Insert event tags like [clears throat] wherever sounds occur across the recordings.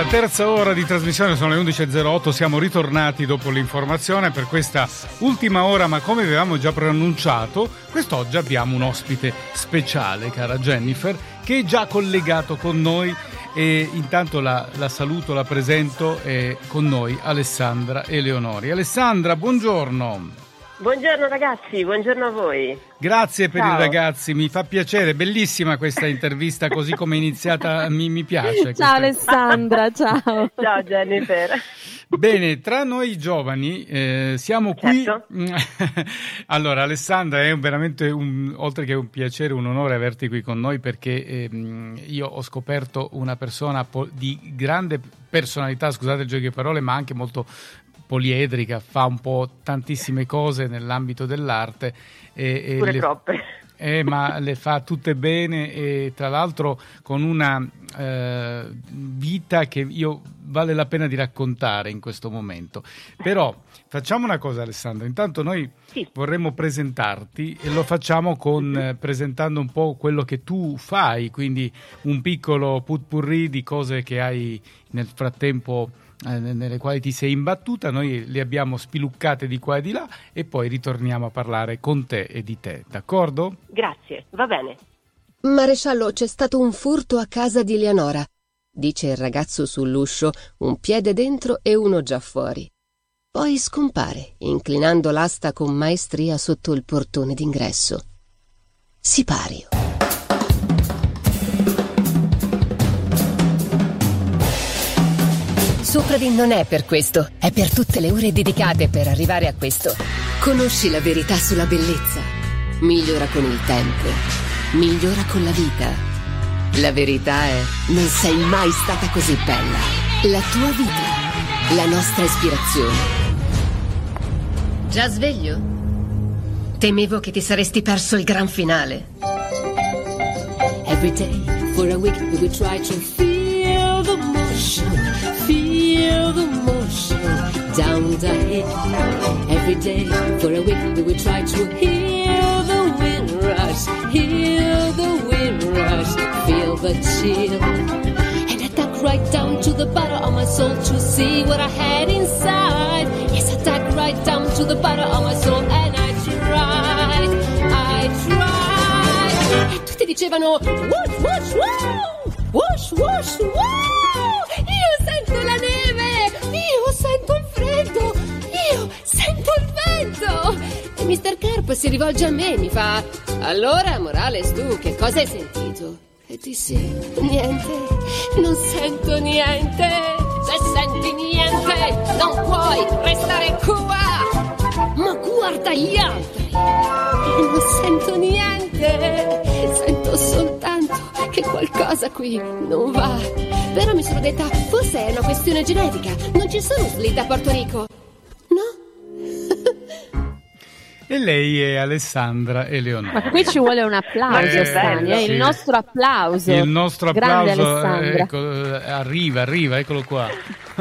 Allora, terza ora di trasmissione, sono le 11.08, siamo ritornati dopo l'informazione per questa ultima ora, ma come avevamo già preannunciato, quest'oggi abbiamo un ospite speciale, cara Jennifer, che è già collegato con noi e intanto la, la saluto, la presento, è con noi Alessandra Eleonori. Alessandra, buongiorno. Buongiorno ragazzi, buongiorno a voi. Grazie per Ciao. i ragazzi, mi fa piacere, bellissima questa intervista così come è iniziata, mi, mi piace. Ciao Alessandra, ciao. [laughs] Ciao Jennifer. Bene, tra noi giovani eh, siamo qui. Certo. [laughs] allora, Alessandra, è veramente un, oltre che un piacere, un onore averti qui con noi perché ehm, io ho scoperto una persona po- di grande personalità, scusate il gioco di parole, ma anche molto poliedrica, fa un po' tantissime cose nell'ambito dell'arte. E, e Pure le, troppe. Eh, ma le fa tutte bene e tra l'altro con una eh, vita che io vale la pena di raccontare in questo momento. Però facciamo una cosa Alessandro, intanto noi sì. vorremmo presentarti e lo facciamo con, eh, presentando un po' quello che tu fai, quindi un piccolo putpurri di cose che hai nel frattempo eh, nelle quali ti sei imbattuta, noi le abbiamo spiluccate di qua e di là e poi ritorniamo a parlare con te e di te, d'accordo? Grazie, va bene. Maresciallo, c'è stato un furto a casa di Eleonora, dice il ragazzo sull'uscio, un piede dentro e uno già fuori. Poi scompare, inclinando l'asta con maestria sotto il portone d'ingresso. Sipario. Supradin non è per questo, è per tutte le ore dedicate per arrivare a questo. Conosci la verità sulla bellezza. Migliora con il tempo. Migliora con la vita. La verità è, non sei mai stata così bella. La tua vita. La nostra ispirazione. Già sveglio? Temevo che ti saresti perso il gran finale. Every day, for a week, we try to feel the motion. Feel the motion down the hill. Every day for a week we will try to heal the wind rush, heal the wind rush, feel the chill. And I dug right down to the bottom of my soul to see what I had inside. Yes, I dug right down to the bottom of my soul and I tried, I tried. Tutti dicevano, whoosh, whoosh, whoosh, whoosh, whoosh, whoosh. Mr. Carp si rivolge a me e mi fa: Allora, Morales, tu che cosa hai sentito? E dissi: Niente, non sento niente. Se senti niente, non puoi restare qua. Ma guarda gli altri. E non sento niente. Sento soltanto che qualcosa qui non va. Però mi sono detta: forse è una questione genetica. Non ci sono slit a Porto Rico. E lei è Alessandra Eleonora. Ma qui ci vuole un applauso, eh, Stani, eh, il nostro applauso. Il nostro applauso ecco, arriva, arriva, eccolo qua.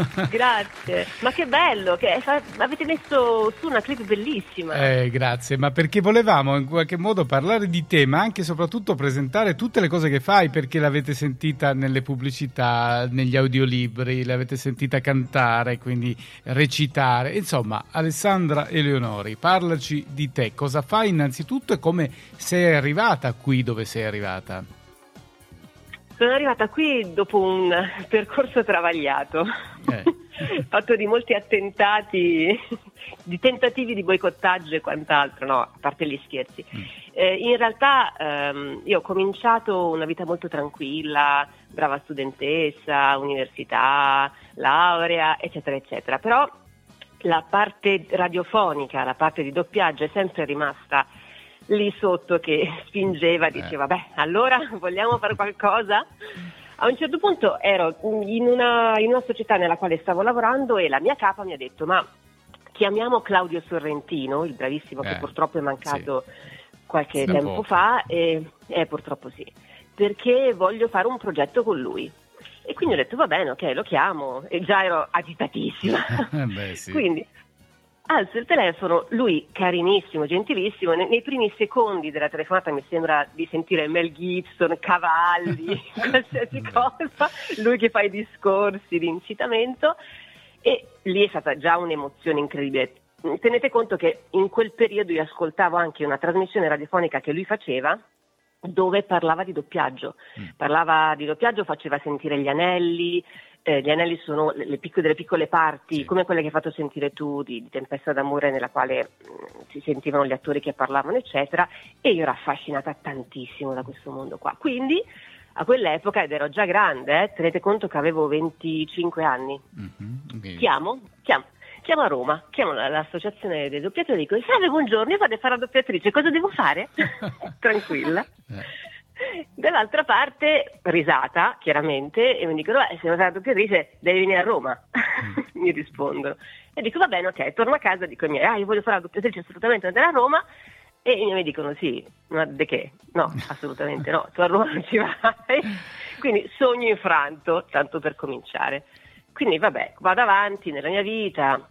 [laughs] grazie, ma che bello, che avete messo su una clip bellissima. Eh, grazie, ma perché volevamo in qualche modo parlare di te, ma anche e soprattutto presentare tutte le cose che fai, perché l'avete sentita nelle pubblicità, negli audiolibri, l'avete sentita cantare, quindi recitare. Insomma, Alessandra Eleonori, parlaci di te, cosa fai innanzitutto e come sei arrivata qui dove sei arrivata. Sono arrivata qui dopo un percorso travagliato, eh. [laughs] fatto di molti attentati, di tentativi di boicottaggio e quant'altro, no, a parte gli scherzi. Mm. Eh, in realtà ehm, io ho cominciato una vita molto tranquilla, brava studentessa, università, laurea, eccetera, eccetera, però la parte radiofonica, la parte di doppiaggio è sempre rimasta lì sotto che spingeva, eh. diceva, beh, allora vogliamo fare qualcosa? A un certo punto ero in una, in una società nella quale stavo lavorando e la mia capa mi ha detto, ma chiamiamo Claudio Sorrentino, il bravissimo eh, che purtroppo è mancato sì. qualche sì, tempo fa, e eh, purtroppo sì, perché voglio fare un progetto con lui. E quindi ho detto va bene, ok, lo chiamo, e già ero agitatissima. [laughs] Beh, sì. quindi alzo il telefono, lui carinissimo, gentilissimo, nei, nei, primi secondi della telefonata mi sembra di sentire Mel Gibson, cavalli, [laughs] qualsiasi cosa, lui che fa i discorsi di incitamento e lì è stata già un'emozione incredibile. Tenete conto che in quel periodo io ascoltavo anche una trasmissione radiofonica che lui faceva dove parlava di doppiaggio, mm. parlava di doppiaggio, faceva sentire gli anelli, eh, gli anelli sono le, le piccole, delle piccole parti, sì. come quelle che hai fatto sentire tu di, di Tempesta d'amore, nella quale mh, mm, si sentivano gli attori che parlavano, eccetera, e io ero affascinata tantissimo da questo mondo qua. Quindi a quell'epoca, ed ero già grande, eh, tenete conto che avevo 25 anni, mm-hmm, okay. chiamo, chiamo chiamo a Roma, chiamo l'associazione dei doppiatori e dico salve buongiorno, io vado a fare la doppiatrice, cosa devo fare? [laughs] Tranquilla. Eh. Dall'altra parte, risata, chiaramente, e mi dicono, eh, se vuoi fare la doppiatrice devi venire a Roma, mm. [laughs] mi rispondono. E dico, va bene, ok, torno a casa, dico ai miei, ah, io voglio fare la doppiatrice assolutamente andare a Roma, e i miei mi dicono, sì, ma di che? No, [laughs] assolutamente no, tu a Roma non ci vai. Quindi sogno infranto, tanto per cominciare. Quindi vabbè, vado avanti nella mia vita,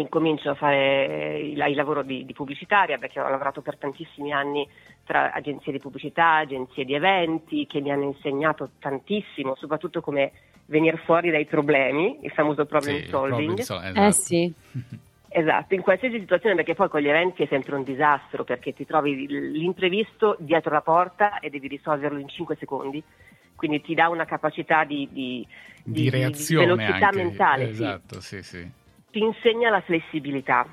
incomincio a fare il, il lavoro di, di, pubblicitaria perché ho lavorato per tantissimi anni tra agenzie di pubblicità, agenzie di eventi che mi hanno insegnato tantissimo, soprattutto come venire fuori dai problemi, il famoso problem sì, solving. Problem esatto. Eh sì. [laughs] Esatto, in qualsiasi situazione perché poi con gli eventi è sempre un disastro perché ti trovi l'imprevisto dietro la porta e devi risolverlo in 5 secondi, quindi ti dà una capacità di, di, di, di reazione di velocità anche. mentale. Esatto, sì, sì. sì ti insegna la flessibilità.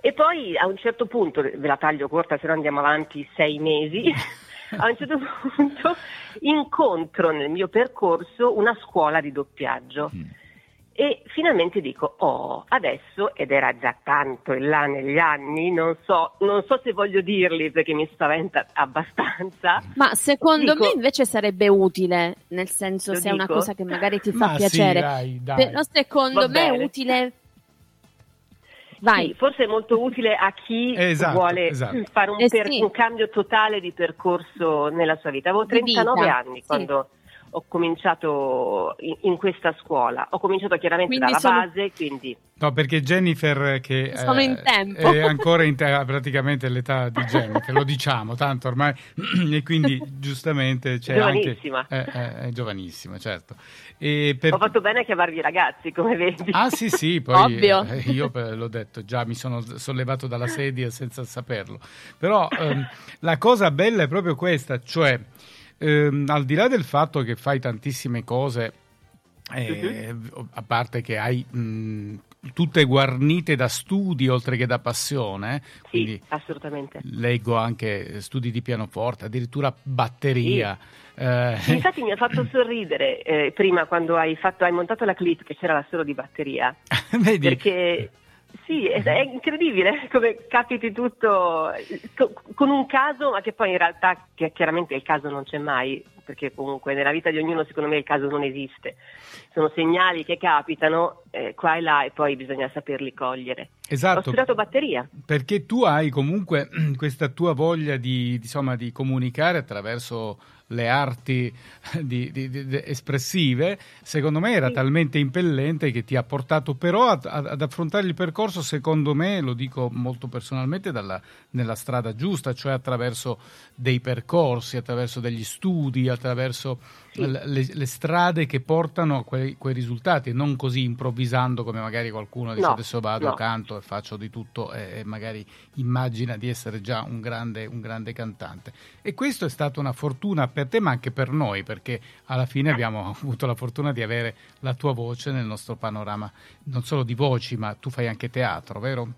E poi a un certo punto, ve la taglio corta se no andiamo avanti sei mesi, [laughs] a un certo punto incontro nel mio percorso una scuola di doppiaggio. Mm. E finalmente dico, oh, adesso, ed era già tanto in là negli anni, non so, non so se voglio dirli perché mi spaventa abbastanza. Ma secondo dico, me invece sarebbe utile, nel senso se dico? è una cosa che magari ti fa Ma piacere. Sì, dai, dai. Però secondo Va me bene. è utile Vai. Sì, forse è molto utile a chi esatto, vuole esatto. fare un, eh per, sì. un, cambio totale di percorso nella sua vita. Avevo 39 anni sì. quando ho cominciato in, in, questa scuola. Ho cominciato chiaramente quindi dalla sono... base, quindi... No, perché Jennifer, che sono eh, in tempo. è ancora in te- praticamente l'età di Jennifer, lo diciamo tanto ormai, [clears throat] e quindi giustamente c'è giovanissima. anche... Eh, eh, è giovanissima, certo. Per... Ho fatto bene a chiamarvi ragazzi, come vedi. Ah sì sì, poi eh, io l'ho detto, già mi sono sollevato dalla sedia senza saperlo. Però ehm, la cosa bella è proprio questa, cioè ehm, al di là del fatto che fai tantissime cose, eh, uh-huh. a parte che hai mh, tutte guarnite da studi oltre che da passione. Sì, assolutamente. Leggo anche studi di pianoforte, addirittura batteria. Sì. Eh. Infatti mi ha fatto sorridere eh, prima quando hai, fatto, hai, montato la clip che c'era la solo di batteria. [laughs] Vedi? Perché sì, è, è, incredibile [laughs] come capiti tutto con un caso, ma che poi in realtà che chiaramente il caso non c'è mai, perché comunque nella vita di ognuno secondo me il caso non esiste. Sono segnali che capitano eh, qua e là e poi bisogna saperli cogliere. Esatto. Ho studiato batteria. Perché tu hai comunque [clears throat] questa tua voglia di, insomma, di comunicare attraverso le arti di, di, di, espressive, secondo me era sì. talmente impellente che ti ha portato però ad, ad, affrontare il percorso, secondo me, lo dico molto personalmente, dalla, nella strada giusta, cioè attraverso dei percorsi, attraverso degli studi, attraverso sì. le, le, strade che portano a quei, quei, risultati, non così improvvisando come magari qualcuno dice no, adesso vado, no. canto e faccio di tutto e, e, magari immagina di essere già un grande, un grande cantante. E questo è stata una fortuna per te ma anche per noi perché alla fine abbiamo [laughs] avuto la fortuna di avere la tua voce nel nostro panorama, non solo di voci ma tu fai anche teatro, vero?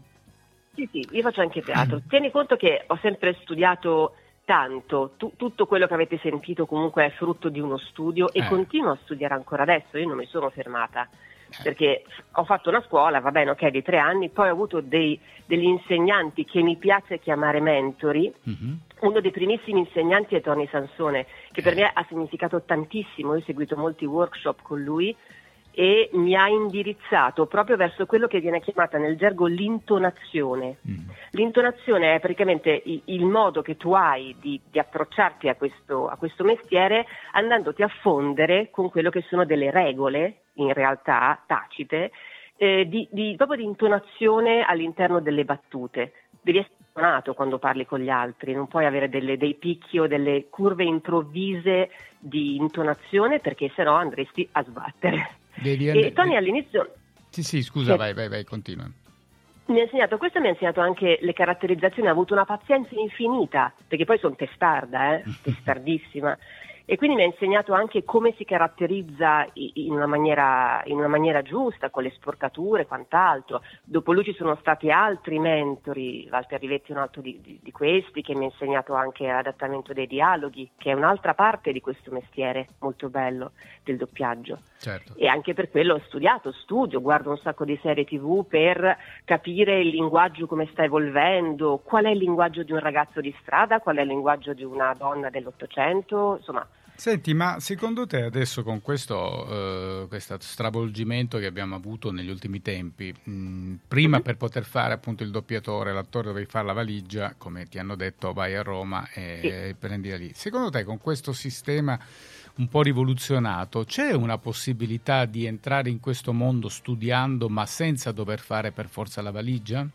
Sì, sì, io faccio anche teatro. Tieni conto che ho sempre studiato tanto, tu, tutto quello che avete sentito comunque è frutto di uno studio e eh. continuo a studiare ancora adesso, io non mi sono fermata eh. perché ho fatto una scuola, va bene, ok, di tre anni, poi ho avuto dei, degli insegnanti che mi piace chiamare mentori. Mm-hmm. Uno dei primissimi insegnanti è Tony Sansone, che per eh. me ha significato tantissimo, io ho seguito molti workshop con lui e mi ha indirizzato proprio verso quello che viene chiamata nel gergo l'intonazione. Mm. L'intonazione è praticamente il, modo che tu hai di, di approcciarti a questo, a questo, mestiere andandoti a fondere con quello che sono delle regole, in realtà tacite, eh, di, di, proprio di intonazione all'interno delle battute. Devi essere tonato quando parli con gli altri, non puoi avere delle, dei picchi o delle curve improvvise di intonazione perché sennò andresti a sbattere. Devi and- e Tony all'inizio... Sì, sì, scusa, che... vai, vai, vai, continua mi ha insegnato questo mi ha insegnato anche le caratterizzazioni, ha avuto una pazienza infinita, perché poi sono testarda, eh? [laughs] testardissima. E quindi mi ha insegnato anche come si caratterizza in una, maniera, in una maniera, giusta, con le sporcature e quant'altro. Dopo lui ci sono stati altri mentori, Walter Rivetti è un altro di, di, di, questi, che mi ha insegnato anche l'adattamento dei dialoghi, che è un'altra parte di questo mestiere molto bello del doppiaggio. Certo. E anche per quello ho studiato, studio, guardo un sacco di serie tv per capire il linguaggio come sta evolvendo, qual è il linguaggio di un ragazzo di strada, qual è il linguaggio di una donna dell'Ottocento, insomma Senti, ma secondo te adesso con questo, uh, questo stravolgimento che abbiamo avuto negli ultimi tempi, mh, prima uh-huh. per poter fare appunto il doppiatore, l'attore dovevi fare la valigia, come ti hanno detto vai a Roma e, sì. e prendi da lì. Secondo te con questo sistema un po' rivoluzionato, c'è una possibilità di entrare in questo mondo studiando ma senza dover fare per forza la valigia?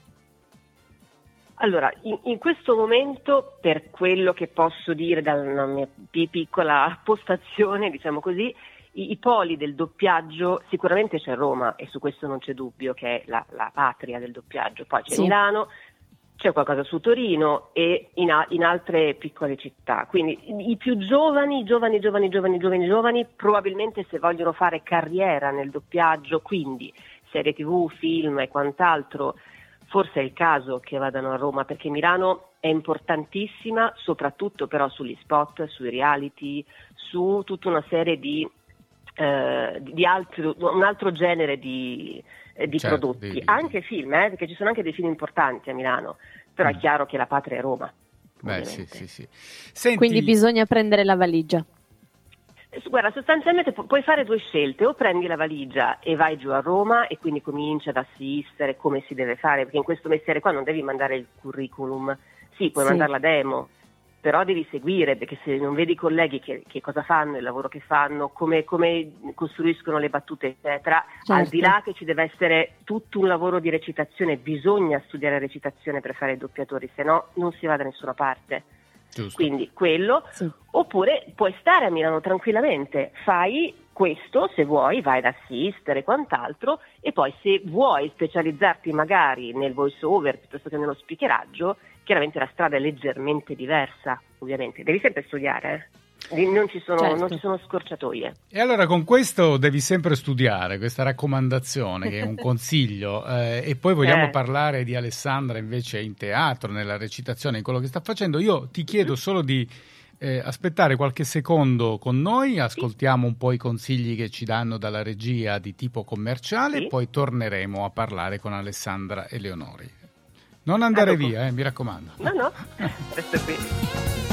Allora, in, in, questo momento, per quello che posso dire dalla mia piccola postazione, diciamo così, i, i, poli del doppiaggio sicuramente c'è Roma e su questo non c'è dubbio che è la, la patria del doppiaggio, poi c'è sì. Milano, c'è qualcosa su Torino e in, in, altre piccole città. Quindi i più giovani, giovani, giovani, giovani, giovani, giovani, probabilmente se vogliono fare carriera nel doppiaggio, quindi serie tv, film e quant'altro, forse è il caso che vadano a Roma perché Milano è importantissima, soprattutto però sugli spot, sui reality, su tutta una serie di, eh, di altri, un altro genere di, eh, di certo, prodotti, di... anche film, eh, perché ci sono anche dei film importanti a Milano, però mm. è chiaro che la patria è Roma. Beh, sì, sì, sì. Senti... Quindi bisogna prendere la valigia. Guarda, sostanzialmente pu- puoi fare due scelte, o prendi la valigia e vai giù a Roma e quindi cominci ad assistere come si deve fare, perché in questo mestiere qua non devi mandare il curriculum, sì, puoi sì. mandare la demo, però devi seguire, perché se non vedi i colleghi che, che cosa fanno, il lavoro che fanno, come, come costruiscono le battute, eccetera, certo. al di là che ci deve essere tutto un lavoro di recitazione, bisogna studiare recitazione per fare i doppiatori, se no non si va da nessuna parte. Giusto. Quindi quello, sì. oppure puoi stare a Milano tranquillamente, fai questo se vuoi, vai ad assistere e quant'altro, e poi se vuoi specializzarti magari nel voice over piuttosto che nello speakeraggio, chiaramente la strada è leggermente diversa, ovviamente, devi sempre studiare. Eh? Non ci, sono, certo. non ci, sono, scorciatoie. E allora con questo devi sempre studiare, questa raccomandazione che è un [laughs] consiglio. Eh, e poi vogliamo eh. parlare di Alessandra invece in teatro, nella recitazione, in quello che sta facendo. Io ti chiedo solo di eh, aspettare qualche secondo con noi, ascoltiamo un po' i consigli che ci danno dalla regia di tipo commerciale sì. e poi torneremo a parlare con Alessandra Eleonori. Non andare via, eh, mi raccomando. No, no, [laughs] resto qui.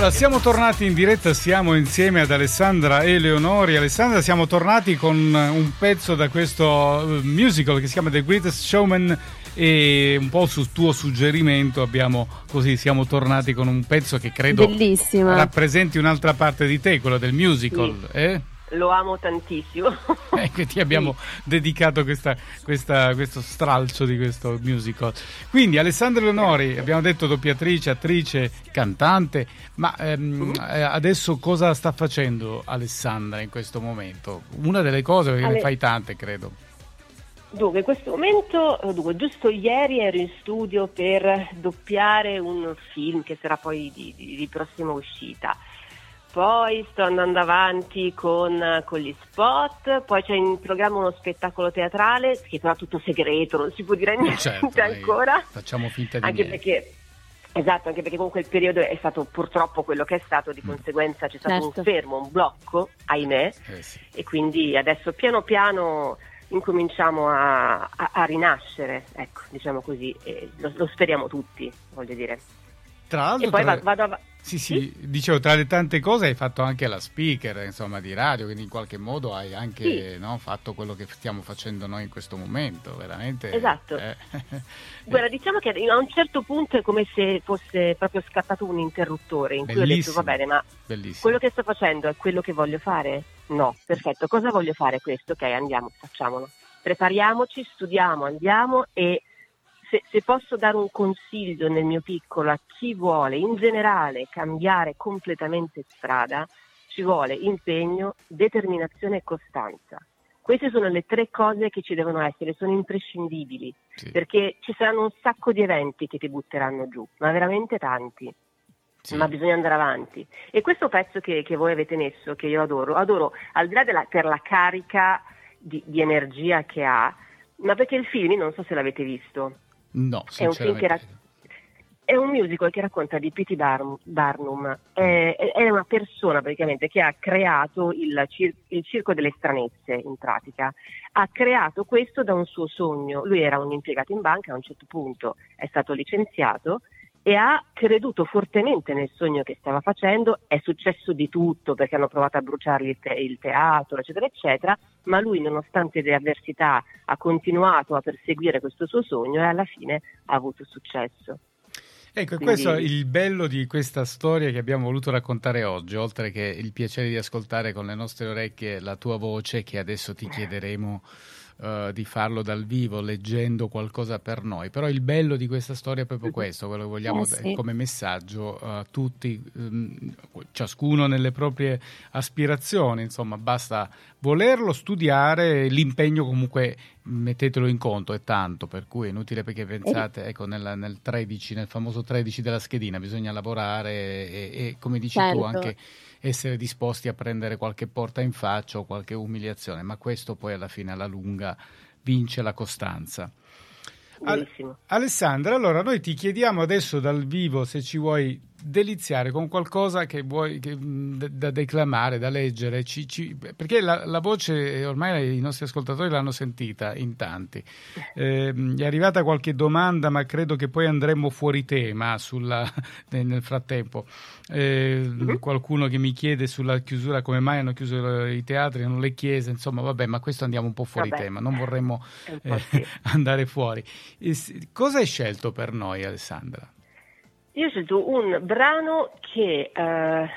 Allora, siamo tornati in diretta, siamo insieme ad Alessandra e Leonori. Alessandra, siamo tornati con un pezzo da questo eh, musical che si chiama The Greatest Showman e un po' su tuo suggerimento abbiamo così siamo tornati con un pezzo che credo Bellissima. rappresenti un'altra parte di te, quello del musical, sì. eh? Lo amo tantissimo. [laughs] ecco, ti abbiamo sì. dedicato questa, questa, questo stralcio di questo musical. Quindi Alessandra Leonori, abbiamo detto doppiatrice, attrice, cantante, ma ehm, uh-huh. adesso cosa sta facendo Alessandra in questo momento? Una delle cose, perché Ale... ne fai tante, credo. Dunque, in questo momento, dunque, giusto ieri ero in studio per doppiare un film che sarà poi di, di, di prossima uscita poi sto andando avanti con, con, gli spot, poi c'è in programma uno spettacolo teatrale che però è tutto segreto, non si può dire niente certo, ancora. Facciamo finta di anche niente. Perché, esatto, anche perché comunque il periodo è stato purtroppo quello che è stato, di mm. conseguenza c'è stato certo. un fermo, un blocco, ahimè, eh sì. e quindi adesso piano piano incominciamo a, a, a rinascere, ecco, diciamo così, lo, lo speriamo tutti, voglio dire. Tra l'altro, e poi tra... vado avanti. Sì, sì, dicevo, tra le tante cose hai fatto anche la speaker, insomma, di radio, quindi in qualche modo hai anche sì. no, fatto quello che stiamo facendo noi in questo momento, veramente. Esatto. Eh. [laughs] Guarda, diciamo che a un certo punto è come se fosse proprio scattato un interruttore in Bellissimo. cui ho detto, va bene, ma Bellissimo. quello che sto facendo è quello che voglio fare? No, perfetto, cosa voglio fare questo? Ok, andiamo, facciamolo. Prepariamoci, studiamo, andiamo e se, se, posso dare un consiglio nel mio piccolo a chi vuole in generale cambiare completamente strada, ci vuole impegno, determinazione e costanza. Queste sono le tre cose che ci devono essere, sono imprescindibili, sì. perché ci saranno un sacco di eventi che ti butteranno giù, ma veramente tanti. Sì. Ma bisogna andare avanti. E questo pezzo che, che, voi avete messo, che io adoro, adoro al di là della, per la carica di, di energia che ha, ma perché il film, non so se l'avete visto, No, è un film che ra- è un musical che racconta di P.T. Bar- Barnum, è, è, una persona praticamente che ha creato il, cir- il, circo delle stranezze in pratica, ha creato questo da un suo sogno, lui era un impiegato in banca, a un certo punto è stato licenziato e ha creduto fortemente nel sogno che stava facendo, è successo di tutto perché hanno provato a bruciargli il, te- il, teatro, eccetera, eccetera, ma lui nonostante le avversità ha continuato a perseguire questo suo sogno e alla fine ha avuto successo. Ecco, Quindi... questo è il bello di questa storia che abbiamo voluto raccontare oggi, oltre che il piacere di ascoltare con le nostre orecchie la tua voce che adesso ti chiederemo uh, di farlo dal vivo leggendo qualcosa per noi, però il bello di questa storia è proprio questo, quello che vogliamo eh sì. come messaggio a tutti, um, ciascuno nelle proprie aspirazioni, insomma basta volerlo studiare, l'impegno comunque mettetelo in conto, è tanto, per cui è inutile perché pensate, ecco, nel, nel 13, nel famoso 13 della schedina, bisogna lavorare e, e come dici certo. tu anche essere disposti a prendere qualche porta in faccia o qualche umiliazione, ma questo poi alla fine alla lunga vince la costanza. Al- Alessandra, allora noi ti chiediamo adesso dal vivo se ci vuoi deliziare con qualcosa che vuoi che, da declamare, da leggere, ci, ci, perché la, la, voce ormai i nostri ascoltatori l'hanno sentita in tanti. Eh, è arrivata qualche domanda, ma credo che poi andremo fuori tema sulla, [laughs] nel frattempo. Eh. Qualcuno che mi chiede sulla chiusura come mai hanno chiuso i teatri, non le chiese, insomma, vabbè, ma questo andiamo un po' fuori vabbè. tema, non vorremmo eh, [laughs] andare fuori. cosa hai scelto per noi, Alessandra? Io ho scelto un brano che eh,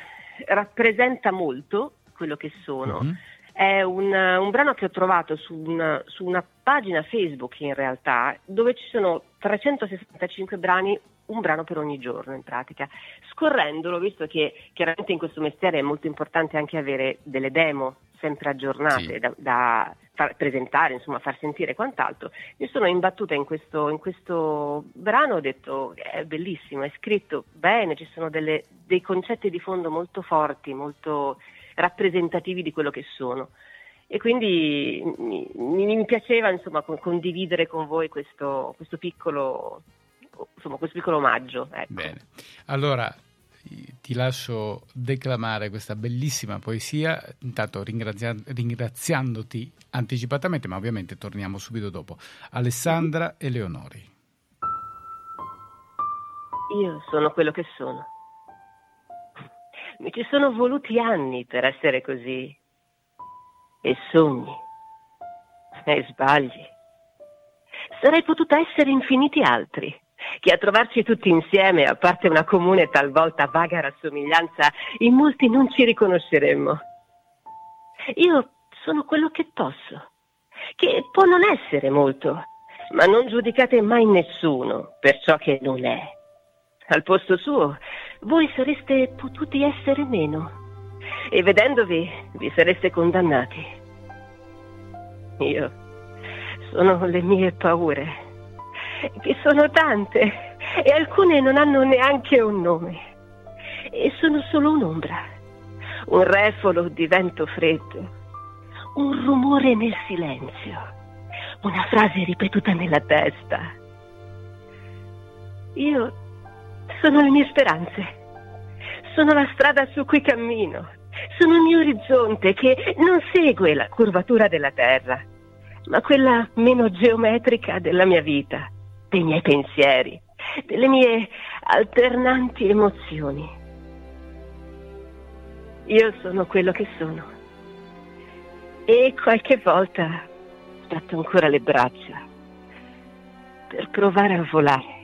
rappresenta molto quello che sono. Mm-hmm. È un, un, brano che ho trovato su una, su una, pagina Facebook in realtà, dove ci sono 365 brani, un brano per ogni giorno in pratica. Scorrendolo, visto che chiaramente in questo mestiere è molto importante anche avere delle demo sempre aggiornate sì. da, da far presentare, insomma far sentire quant'altro, mi sono imbattuta in questo, in questo brano, ho detto è bellissimo, è scritto bene, ci sono delle, dei concetti di fondo molto forti, molto rappresentativi di quello che sono. E quindi mi, mi piaceva insomma, condividere con voi questo, questo, piccolo, insomma, questo piccolo omaggio. Ecco. Bene, allora ti lascio declamare questa bellissima poesia, intanto ringrazia- ringraziandoti anticipatamente, ma ovviamente torniamo subito dopo. Alessandra Eleonori. Io sono quello che sono. Mi ci sono voluti anni per essere così. E sogni. E sbagli. Sarei potuta essere infiniti altri che a trovarci tutti insieme, a parte una comune talvolta vaga rassomiglianza, in molti non ci riconosceremmo. Io sono quello che posso, che può non essere molto, ma non giudicate mai nessuno per ciò che non è. Al posto suo, voi sareste potuti essere meno e vedendovi vi sareste condannati. Io sono le mie paure che sono tante e alcune non hanno neanche un nome e sono solo un'ombra, un refolo di vento freddo, un rumore nel silenzio, una frase ripetuta nella testa. Io sono le mie speranze, sono la strada su cui cammino, sono il mio orizzonte che non segue la curvatura della terra, ma quella meno geometrica della mia vita dei miei pensieri, delle mie alternanti emozioni. io sono quello che sono. E qualche volta batto ancora le braccia per provare a volare.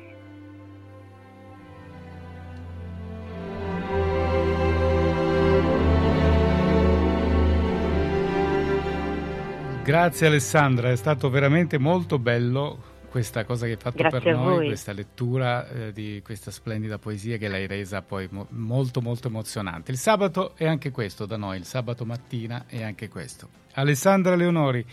Grazie Alessandra, è stato veramente molto bello questa cosa che hai fatto Grazie per noi, voi. questa lettura eh, di questa splendida poesia che l'hai resa poi mo- molto molto emozionante. Il sabato è anche questo da noi, il sabato mattina è anche questo. Alessandra Leonori,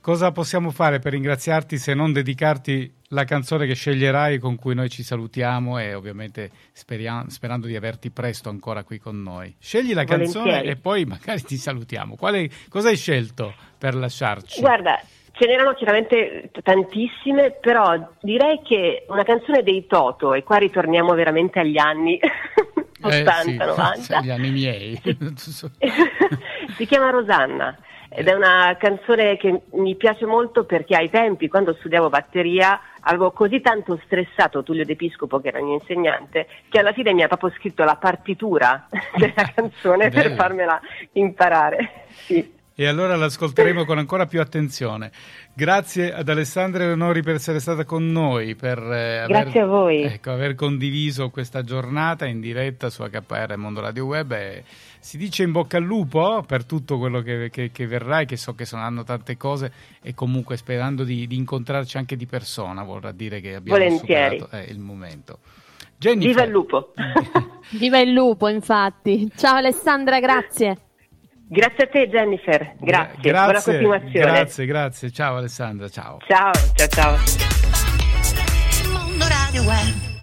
cosa possiamo fare per ringraziarti se non dedicarti la canzone che sceglierai con cui noi ci salutiamo e ovviamente speriamo, sperando di averti presto ancora qui con noi. Scegli la canzone Volentieri. e poi magari ti salutiamo. Quale, cosa hai scelto per lasciarci? Guarda, ce n'erano chiaramente tantissime, però direi che una canzone dei Toto, e qua ritorniamo veramente agli anni 80, [laughs] Eh, sì, 90. gli anni miei. [laughs] si chiama Rosanna ed è una canzone che mi piace molto perché ai tempi, quando studiavo batteria, avevo così tanto stressato Tullio D'Episcopo, che era il mio insegnante, che alla fine mi ha proprio scritto la partitura [laughs] della canzone per farmela imparare. Sì. E allora l'ascolteremo con ancora più attenzione. Grazie ad Alessandra Leonori per essere stata con noi, per eh, aver, Grazie a voi. ecco, aver condiviso questa giornata in diretta su e Mondo Radio Web. E si dice in bocca al lupo per tutto quello che, che, che verrà e che so che saranno tante cose e comunque sperando di, di incontrarci anche di persona, vorrà dire che abbiamo Volentieri. superato eh, il momento. Jennifer. Viva il lupo! [laughs] [laughs] Viva il lupo, infatti. Ciao Alessandra, grazie. Grazie a te Jennifer, grazie, Gra- buona continuazione. Grazie, grazie. Ciao Alessandra, ciao. Ciao, ciao, ciao. Mondo Radio Web.